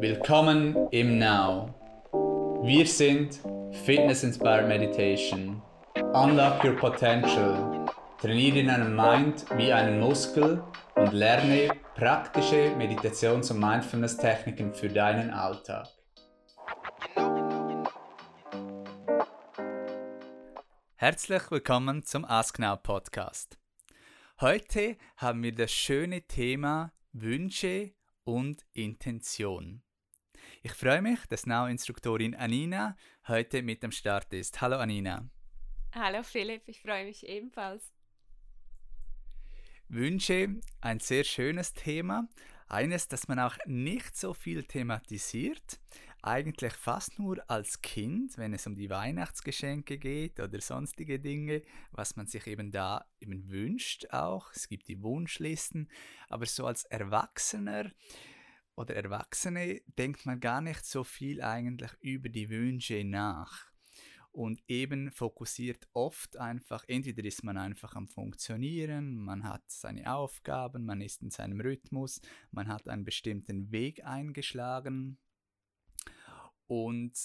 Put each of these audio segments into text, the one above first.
Willkommen im Now. Wir sind Fitness Inspired Meditation. Unlock your potential. Trainiere deinen Mind wie einen Muskel und lerne praktische Meditations- und Mindfulness-Techniken für deinen Alltag. Herzlich willkommen zum Ask Now Podcast. Heute haben wir das schöne Thema Wünsche und Intention. Ich freue mich, dass Now-Instruktorin Anina heute mit am Start ist. Hallo Anina. Hallo Philipp, ich freue mich ebenfalls. Wünsche, ein sehr schönes Thema, eines, das man auch nicht so viel thematisiert, eigentlich fast nur als Kind, wenn es um die Weihnachtsgeschenke geht oder sonstige Dinge, was man sich eben da eben wünscht auch. Es gibt die Wunschlisten, aber so als Erwachsener oder Erwachsene denkt man gar nicht so viel eigentlich über die Wünsche nach. Und eben fokussiert oft einfach, entweder ist man einfach am Funktionieren, man hat seine Aufgaben, man ist in seinem Rhythmus, man hat einen bestimmten Weg eingeschlagen und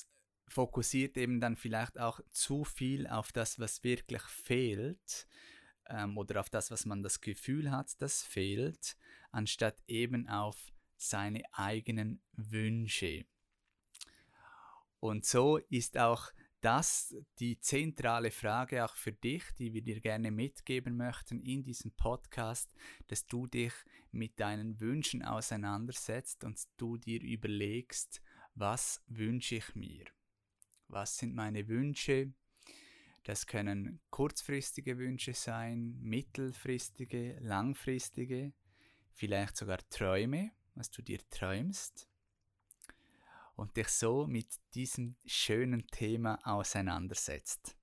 fokussiert eben dann vielleicht auch zu viel auf das, was wirklich fehlt ähm, oder auf das, was man das Gefühl hat, das fehlt, anstatt eben auf seine eigenen Wünsche. Und so ist auch das die zentrale Frage auch für dich, die wir dir gerne mitgeben möchten in diesem Podcast, dass du dich mit deinen Wünschen auseinandersetzt und du dir überlegst, was wünsche ich mir? Was sind meine Wünsche? Das können kurzfristige Wünsche sein, mittelfristige, langfristige, vielleicht sogar Träume, was du dir träumst und dich so mit diesem schönen Thema auseinandersetzt.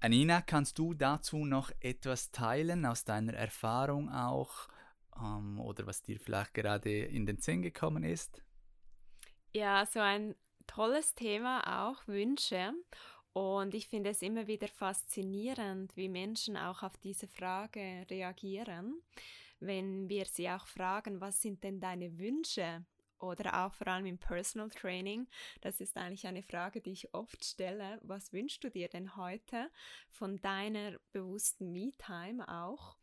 Anina, kannst du dazu noch etwas teilen aus deiner Erfahrung auch ähm, oder was dir vielleicht gerade in den Sinn gekommen ist? Ja, so ein tolles Thema auch, Wünsche. Und ich finde es immer wieder faszinierend, wie Menschen auch auf diese Frage reagieren, wenn wir sie auch fragen, was sind denn deine Wünsche? oder auch vor allem im Personal Training. Das ist eigentlich eine Frage, die ich oft stelle. Was wünschst du dir denn heute von deiner bewussten Me-Time auch?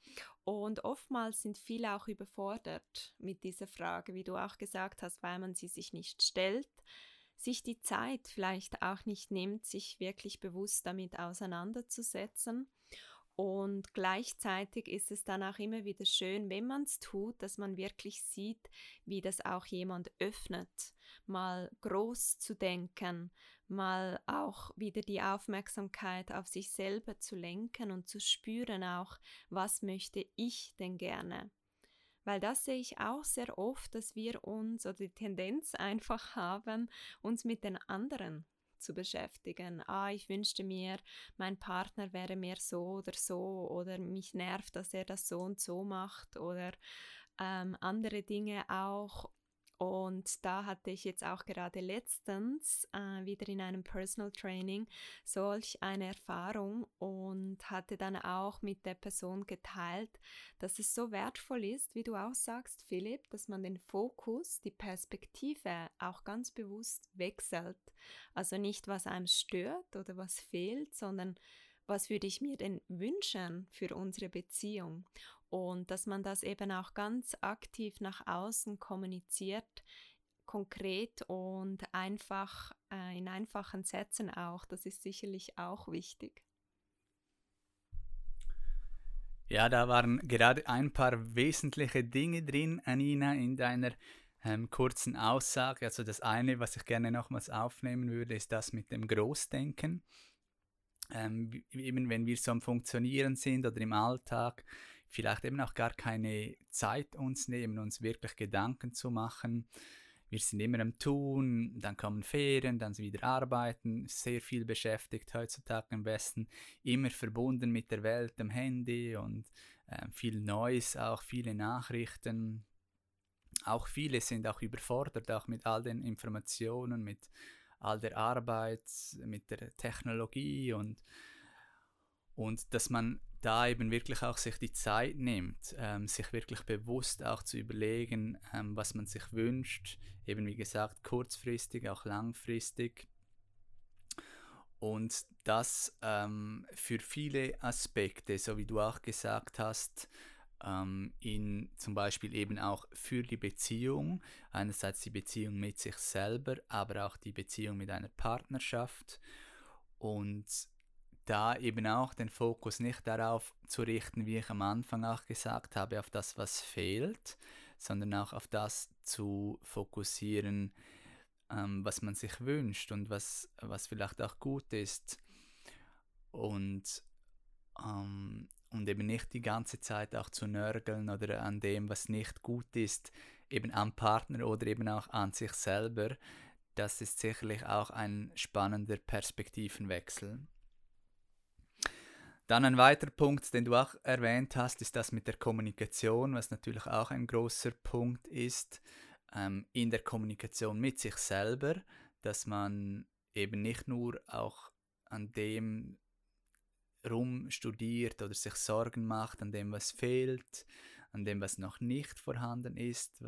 Und oftmals sind viele auch überfordert mit dieser Frage, wie du auch gesagt hast, weil man sie sich nicht stellt, sich die Zeit vielleicht auch nicht nimmt, sich wirklich bewusst damit auseinanderzusetzen und gleichzeitig ist es dann auch immer wieder schön, wenn man es tut, dass man wirklich sieht, wie das auch jemand öffnet, mal groß zu denken, mal auch wieder die Aufmerksamkeit auf sich selber zu lenken und zu spüren auch, was möchte ich denn gerne. Weil das sehe ich auch sehr oft, dass wir uns oder die Tendenz einfach haben, uns mit den anderen zu beschäftigen. Ah, ich wünschte mir, mein Partner wäre mehr so oder so oder mich nervt, dass er das so und so macht oder ähm, andere Dinge auch und da hatte ich jetzt auch gerade letztens äh, wieder in einem Personal Training solch eine Erfahrung und hatte dann auch mit der Person geteilt, dass es so wertvoll ist, wie du auch sagst, Philipp, dass man den Fokus, die Perspektive auch ganz bewusst wechselt. Also nicht, was einem stört oder was fehlt, sondern was würde ich mir denn wünschen für unsere Beziehung? Und dass man das eben auch ganz aktiv nach außen kommuniziert, konkret und einfach äh, in einfachen Sätzen auch. Das ist sicherlich auch wichtig. Ja, da waren gerade ein paar wesentliche Dinge drin, Anina, in deiner ähm, kurzen Aussage. Also das eine, was ich gerne nochmals aufnehmen würde, ist das mit dem Großdenken. Ähm, eben wenn wir so am Funktionieren sind oder im Alltag, vielleicht eben auch gar keine Zeit uns nehmen, uns wirklich Gedanken zu machen. Wir sind immer am Tun, dann kommen Ferien, dann wieder arbeiten, sehr viel beschäftigt heutzutage am besten, immer verbunden mit der Welt, dem Handy und äh, viel Neues, auch viele Nachrichten. Auch viele sind auch überfordert, auch mit all den Informationen, mit all der Arbeit, mit der Technologie und, und dass man da eben wirklich auch sich die Zeit nimmt, ähm, sich wirklich bewusst auch zu überlegen, ähm, was man sich wünscht, eben wie gesagt kurzfristig, auch langfristig. Und das ähm, für viele Aspekte, so wie du auch gesagt hast, ähm, in zum Beispiel eben auch für die Beziehung, einerseits die Beziehung mit sich selber, aber auch die Beziehung mit einer Partnerschaft und da eben auch den Fokus nicht darauf zu richten, wie ich am Anfang auch gesagt habe, auf das, was fehlt, sondern auch auf das zu fokussieren, ähm, was man sich wünscht und was, was vielleicht auch gut ist. Und, ähm, und eben nicht die ganze Zeit auch zu nörgeln oder an dem, was nicht gut ist, eben am Partner oder eben auch an sich selber. Das ist sicherlich auch ein spannender Perspektivenwechsel. Dann ein weiterer Punkt, den du auch erwähnt hast, ist das mit der Kommunikation, was natürlich auch ein großer Punkt ist ähm, in der Kommunikation mit sich selber, dass man eben nicht nur auch an dem rumstudiert oder sich Sorgen macht, an dem, was fehlt, an dem, was noch nicht vorhanden ist,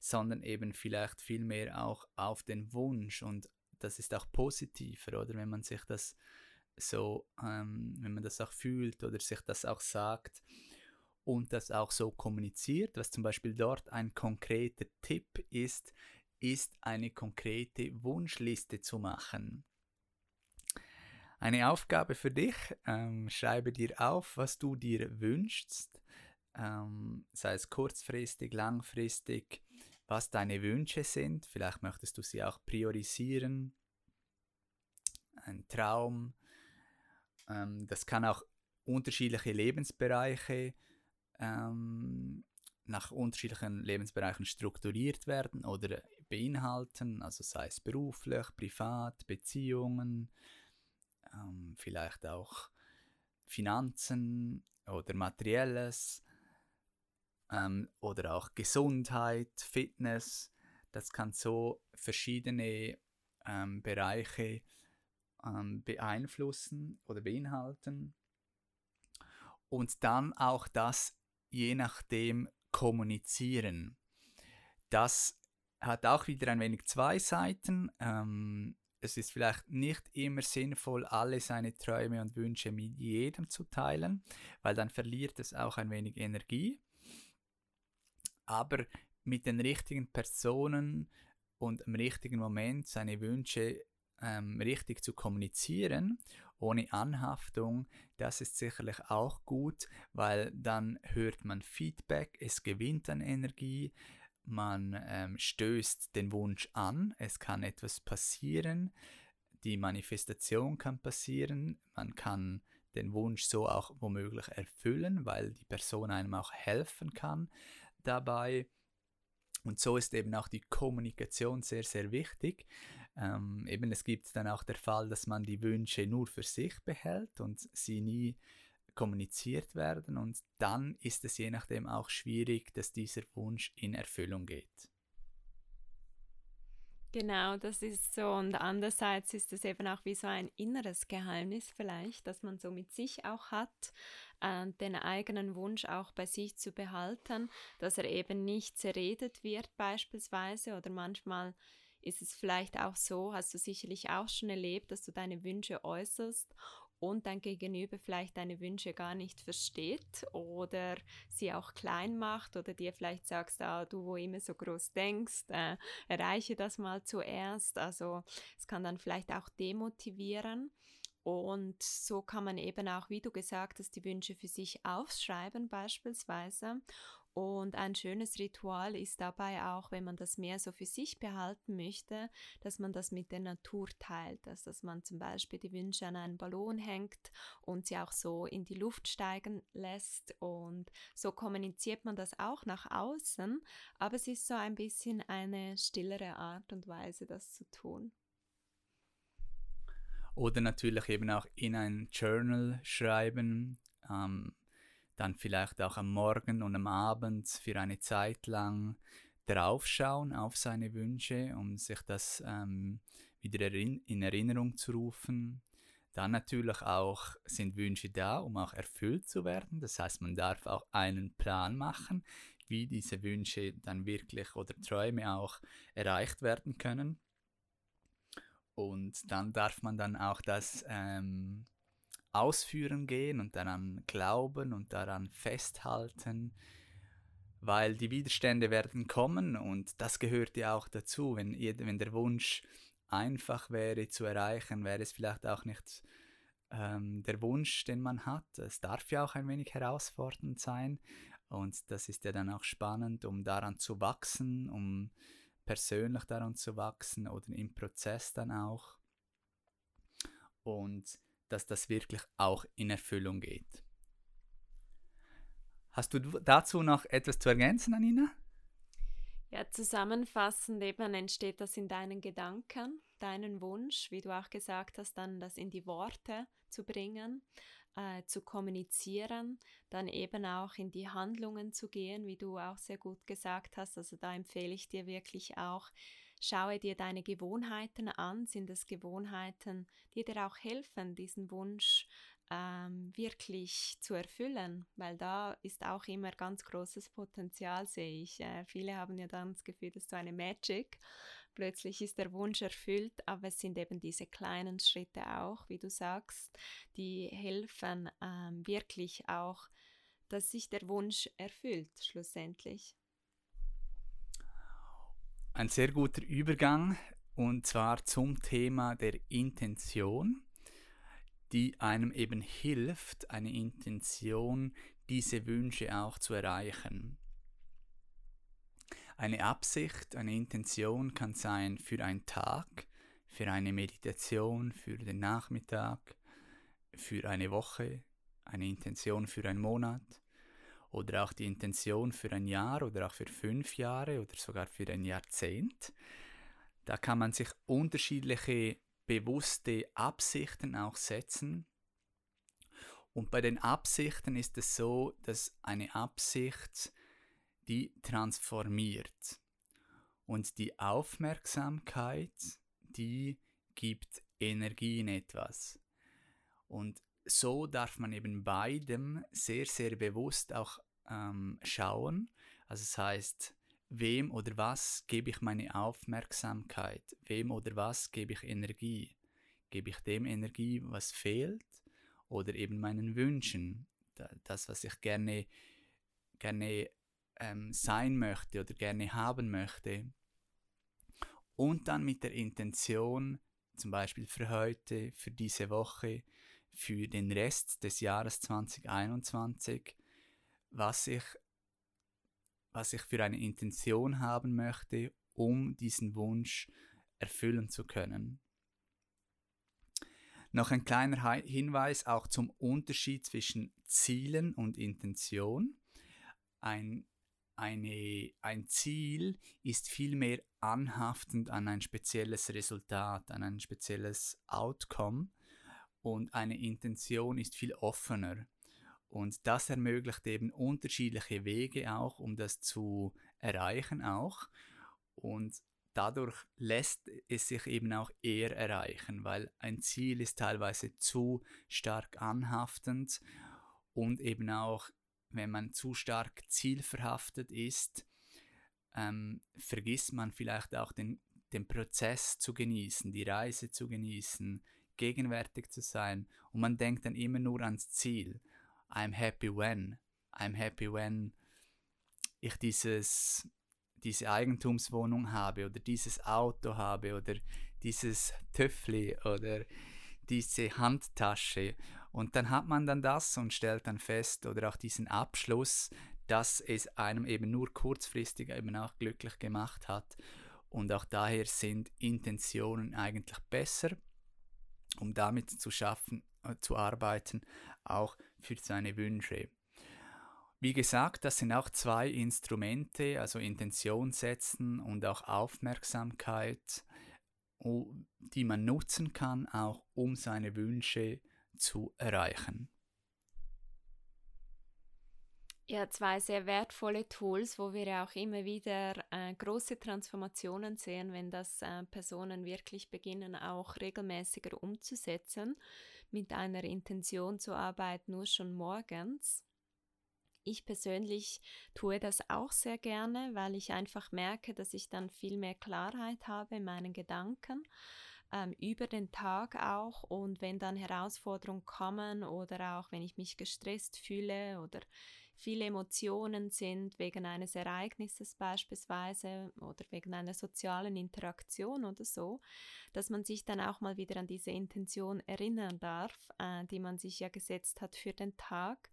sondern eben vielleicht vielmehr auch auf den Wunsch. Und das ist auch positiver, oder? Wenn man sich das so, ähm, wenn man das auch fühlt oder sich das auch sagt und das auch so kommuniziert, was zum Beispiel dort ein konkreter Tipp ist, ist eine konkrete Wunschliste zu machen. Eine Aufgabe für dich, ähm, schreibe dir auf, was du dir wünschst, ähm, sei es kurzfristig, langfristig, was deine Wünsche sind. Vielleicht möchtest du sie auch priorisieren. Ein Traum, ähm, das kann auch unterschiedliche Lebensbereiche ähm, nach unterschiedlichen Lebensbereichen strukturiert werden oder beinhalten, also sei es beruflich, privat, Beziehungen, ähm, vielleicht auch Finanzen oder materielles ähm, oder auch Gesundheit, Fitness. Das kann so verschiedene ähm, Bereiche ähm, beeinflussen oder beinhalten. Und dann auch das je nachdem kommunizieren. Das hat auch wieder ein wenig zwei Seiten. Ähm, es ist vielleicht nicht immer sinnvoll, alle seine Träume und Wünsche mit jedem zu teilen, weil dann verliert es auch ein wenig Energie. Aber mit den richtigen Personen und im richtigen Moment seine Wünsche ähm, richtig zu kommunizieren, ohne Anhaftung, das ist sicherlich auch gut, weil dann hört man Feedback, es gewinnt an Energie, man ähm, stößt den Wunsch an, es kann etwas passieren, die Manifestation kann passieren, man kann den Wunsch so auch womöglich erfüllen, weil die Person einem auch helfen kann dabei. Und so ist eben auch die Kommunikation sehr, sehr wichtig. Ähm, eben es gibt dann auch der Fall, dass man die Wünsche nur für sich behält und sie nie kommuniziert werden und dann ist es je nachdem auch schwierig, dass dieser Wunsch in Erfüllung geht. Genau, das ist so. Und andererseits ist es eben auch wie so ein inneres Geheimnis vielleicht, dass man so mit sich auch hat, äh, den eigenen Wunsch auch bei sich zu behalten, dass er eben nicht zerredet wird beispielsweise oder manchmal ist es vielleicht auch so, hast du sicherlich auch schon erlebt, dass du deine Wünsche äußerst und dein Gegenüber vielleicht deine Wünsche gar nicht versteht oder sie auch klein macht oder dir vielleicht sagst, ah, du wo immer so groß denkst, äh, erreiche das mal zuerst. Also es kann dann vielleicht auch demotivieren. Und so kann man eben auch, wie du gesagt hast, die Wünsche für sich aufschreiben beispielsweise und ein schönes Ritual ist dabei auch, wenn man das mehr so für sich behalten möchte, dass man das mit der Natur teilt. Also dass man zum Beispiel die Wünsche an einen Ballon hängt und sie auch so in die Luft steigen lässt. Und so kommuniziert man das auch nach außen. Aber es ist so ein bisschen eine stillere Art und Weise, das zu tun. Oder natürlich eben auch in ein Journal schreiben. Ähm dann vielleicht auch am Morgen und am Abend für eine Zeit lang draufschauen auf seine Wünsche, um sich das ähm, wieder in Erinnerung zu rufen. Dann natürlich auch sind Wünsche da, um auch erfüllt zu werden. Das heißt, man darf auch einen Plan machen, wie diese Wünsche dann wirklich oder Träume auch erreicht werden können. Und dann darf man dann auch das ähm, ausführen gehen und daran glauben und daran festhalten, weil die Widerstände werden kommen und das gehört ja auch dazu. Wenn, wenn der Wunsch einfach wäre zu erreichen, wäre es vielleicht auch nicht ähm, der Wunsch, den man hat. Es darf ja auch ein wenig herausfordernd sein und das ist ja dann auch spannend, um daran zu wachsen, um persönlich daran zu wachsen oder im Prozess dann auch. Und dass das wirklich auch in Erfüllung geht. Hast du dazu noch etwas zu ergänzen, Anina? Ja, zusammenfassend eben entsteht das in deinen Gedanken, deinen Wunsch, wie du auch gesagt hast, dann das in die Worte zu bringen, äh, zu kommunizieren, dann eben auch in die Handlungen zu gehen, wie du auch sehr gut gesagt hast. Also da empfehle ich dir wirklich auch, Schaue dir deine Gewohnheiten an. Sind es Gewohnheiten, die dir auch helfen, diesen Wunsch ähm, wirklich zu erfüllen? Weil da ist auch immer ganz großes Potenzial, sehe ich. Äh, viele haben ja dann das Gefühl, das ist so eine Magic. Plötzlich ist der Wunsch erfüllt, aber es sind eben diese kleinen Schritte auch, wie du sagst, die helfen ähm, wirklich auch, dass sich der Wunsch erfüllt, schlussendlich ein sehr guter Übergang und zwar zum Thema der Intention, die einem eben hilft, eine Intention, diese Wünsche auch zu erreichen. Eine Absicht, eine Intention kann sein für einen Tag, für eine Meditation, für den Nachmittag, für eine Woche, eine Intention für einen Monat, oder auch die Intention für ein Jahr oder auch für fünf Jahre oder sogar für ein Jahrzehnt. Da kann man sich unterschiedliche bewusste Absichten auch setzen. Und bei den Absichten ist es so, dass eine Absicht die transformiert. Und die Aufmerksamkeit, die gibt Energie in etwas. Und so darf man eben beidem sehr, sehr bewusst auch ähm, schauen. Also das heißt, wem oder was gebe ich meine Aufmerksamkeit? Wem oder was gebe ich Energie? Gebe ich dem Energie, was fehlt? Oder eben meinen Wünschen? Das, was ich gerne, gerne ähm, sein möchte oder gerne haben möchte. Und dann mit der Intention, zum Beispiel für heute, für diese Woche, für den Rest des Jahres 2021, was ich, was ich für eine Intention haben möchte, um diesen Wunsch erfüllen zu können. Noch ein kleiner Hinweis auch zum Unterschied zwischen Zielen und Intention. Ein, eine, ein Ziel ist vielmehr anhaftend an ein spezielles Resultat, an ein spezielles Outcome und eine Intention ist viel offener. Und das ermöglicht eben unterschiedliche Wege auch, um das zu erreichen auch. Und dadurch lässt es sich eben auch eher erreichen, weil ein Ziel ist teilweise zu stark anhaftend und eben auch, wenn man zu stark zielverhaftet ist, ähm, vergisst man vielleicht auch den, den Prozess zu genießen, die Reise zu genießen, gegenwärtig zu sein und man denkt dann immer nur ans Ziel. I'm happy when. I'm happy when ich dieses, diese Eigentumswohnung habe oder dieses Auto habe oder dieses Töffli oder diese Handtasche. Und dann hat man dann das und stellt dann fest oder auch diesen Abschluss, dass es einem eben nur kurzfristig eben auch glücklich gemacht hat. Und auch daher sind Intentionen eigentlich besser um damit zu schaffen, äh, zu arbeiten, auch für seine Wünsche. Wie gesagt, das sind auch zwei Instrumente, also Intention setzen und auch Aufmerksamkeit, die man nutzen kann, auch um seine Wünsche zu erreichen. Ja, zwei sehr wertvolle Tools, wo wir ja auch immer wieder äh, große Transformationen sehen, wenn das äh, Personen wirklich beginnen, auch regelmäßiger umzusetzen mit einer Intention zu arbeiten, nur schon morgens. Ich persönlich tue das auch sehr gerne, weil ich einfach merke, dass ich dann viel mehr Klarheit habe in meinen Gedanken ähm, über den Tag auch. Und wenn dann Herausforderungen kommen oder auch wenn ich mich gestresst fühle oder viele Emotionen sind wegen eines Ereignisses beispielsweise oder wegen einer sozialen Interaktion oder so, dass man sich dann auch mal wieder an diese Intention erinnern darf, äh, die man sich ja gesetzt hat für den Tag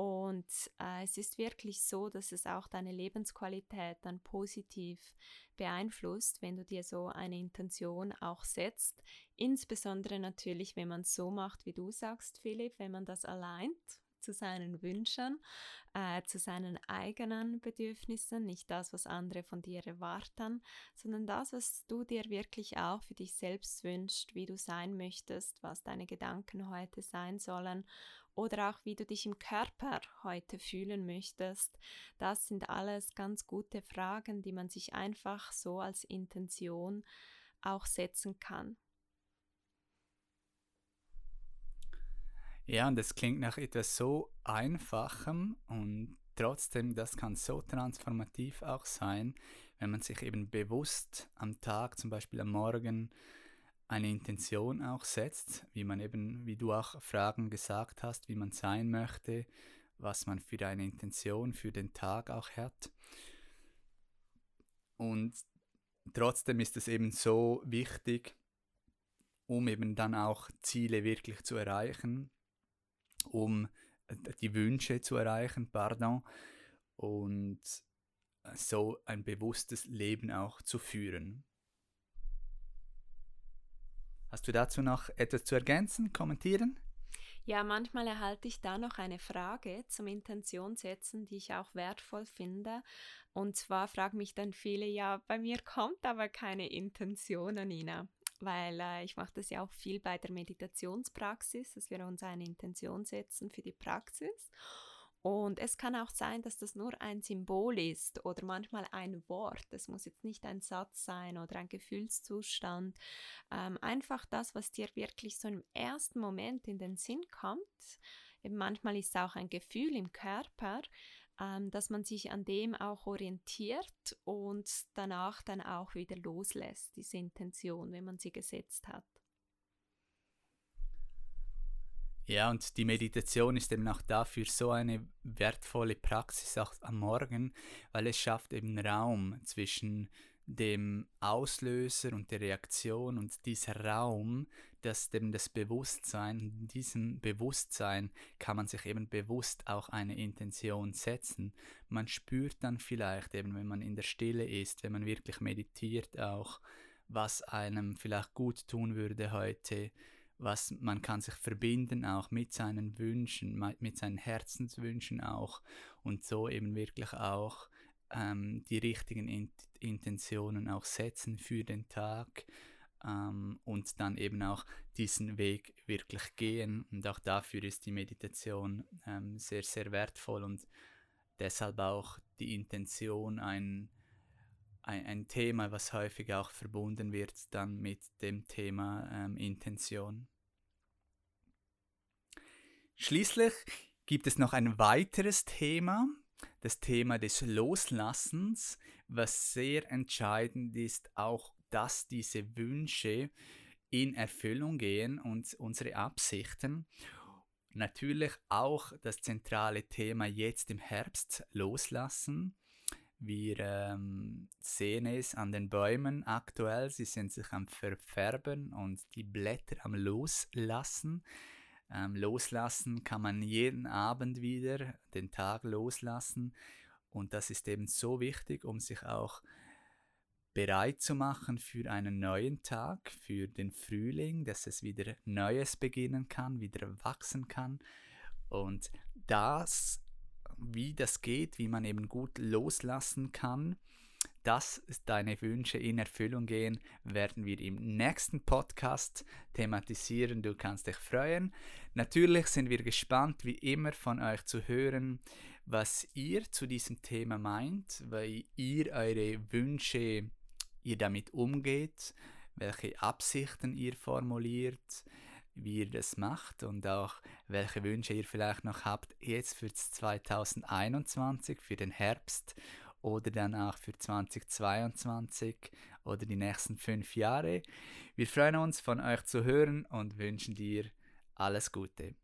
und äh, es ist wirklich so, dass es auch deine Lebensqualität dann positiv beeinflusst, wenn du dir so eine Intention auch setzt. Insbesondere natürlich, wenn man es so macht, wie du sagst, Philipp, wenn man das allein zu seinen Wünschen, äh, zu seinen eigenen Bedürfnissen, nicht das, was andere von dir erwarten, sondern das, was du dir wirklich auch für dich selbst wünschst, wie du sein möchtest, was deine Gedanken heute sein sollen oder auch wie du dich im Körper heute fühlen möchtest. Das sind alles ganz gute Fragen, die man sich einfach so als Intention auch setzen kann. Ja, und das klingt nach etwas so Einfachem und trotzdem, das kann so transformativ auch sein, wenn man sich eben bewusst am Tag, zum Beispiel am Morgen, eine Intention auch setzt, wie man eben, wie du auch Fragen gesagt hast, wie man sein möchte, was man für eine Intention für den Tag auch hat. Und trotzdem ist es eben so wichtig, um eben dann auch Ziele wirklich zu erreichen, um äh, die Wünsche zu erreichen, pardon, und so ein bewusstes Leben auch zu führen. Hast du dazu noch etwas zu ergänzen, kommentieren? Ja, manchmal erhalte ich da noch eine Frage zum Intentionssetzen, die ich auch wertvoll finde. Und zwar fragen mich dann viele, ja, bei mir kommt aber keine Intention, Nina, weil äh, ich mache das ja auch viel bei der Meditationspraxis, dass wir uns eine Intention setzen für die Praxis. Und es kann auch sein, dass das nur ein Symbol ist oder manchmal ein Wort. Es muss jetzt nicht ein Satz sein oder ein Gefühlszustand. Ähm, einfach das, was dir wirklich so im ersten Moment in den Sinn kommt. Eben manchmal ist es auch ein Gefühl im Körper, ähm, dass man sich an dem auch orientiert und danach dann auch wieder loslässt, diese Intention, wenn man sie gesetzt hat. Ja, und die Meditation ist eben auch dafür so eine wertvolle Praxis auch am Morgen, weil es schafft eben Raum zwischen dem Auslöser und der Reaktion und dieser Raum, dass eben das Bewusstsein, in diesem Bewusstsein kann man sich eben bewusst auch eine Intention setzen. Man spürt dann vielleicht eben, wenn man in der Stille ist, wenn man wirklich meditiert auch, was einem vielleicht gut tun würde heute, was man kann sich verbinden auch mit seinen Wünschen, mit seinen Herzenswünschen auch und so eben wirklich auch ähm, die richtigen In Intentionen auch setzen für den Tag ähm, und dann eben auch diesen Weg wirklich gehen und auch dafür ist die Meditation ähm, sehr, sehr wertvoll und deshalb auch die Intention ein ein, ein Thema, was häufig auch verbunden wird dann mit dem Thema ähm, Intention. Schließlich gibt es noch ein weiteres Thema, das Thema des Loslassens, was sehr entscheidend ist, auch dass diese Wünsche in Erfüllung gehen und unsere Absichten. Natürlich auch das zentrale Thema jetzt im Herbst loslassen. Wir ähm, sehen es an den Bäumen aktuell, sie sind sich am Verfärben und die Blätter am Loslassen. Ähm, loslassen kann man jeden Abend wieder, den Tag loslassen. Und das ist eben so wichtig, um sich auch bereit zu machen für einen neuen Tag, für den Frühling, dass es wieder Neues beginnen kann, wieder wachsen kann. Und das wie das geht, wie man eben gut loslassen kann, dass deine Wünsche in Erfüllung gehen, werden wir im nächsten Podcast thematisieren. Du kannst dich freuen. Natürlich sind wir gespannt, wie immer von euch zu hören, was ihr zu diesem Thema meint, weil ihr eure Wünsche, ihr damit umgeht, welche Absichten ihr formuliert, wie ihr das macht und auch welche Wünsche ihr vielleicht noch habt jetzt für 2021, für den Herbst oder dann auch für 2022 oder die nächsten fünf Jahre. Wir freuen uns, von euch zu hören und wünschen dir alles Gute.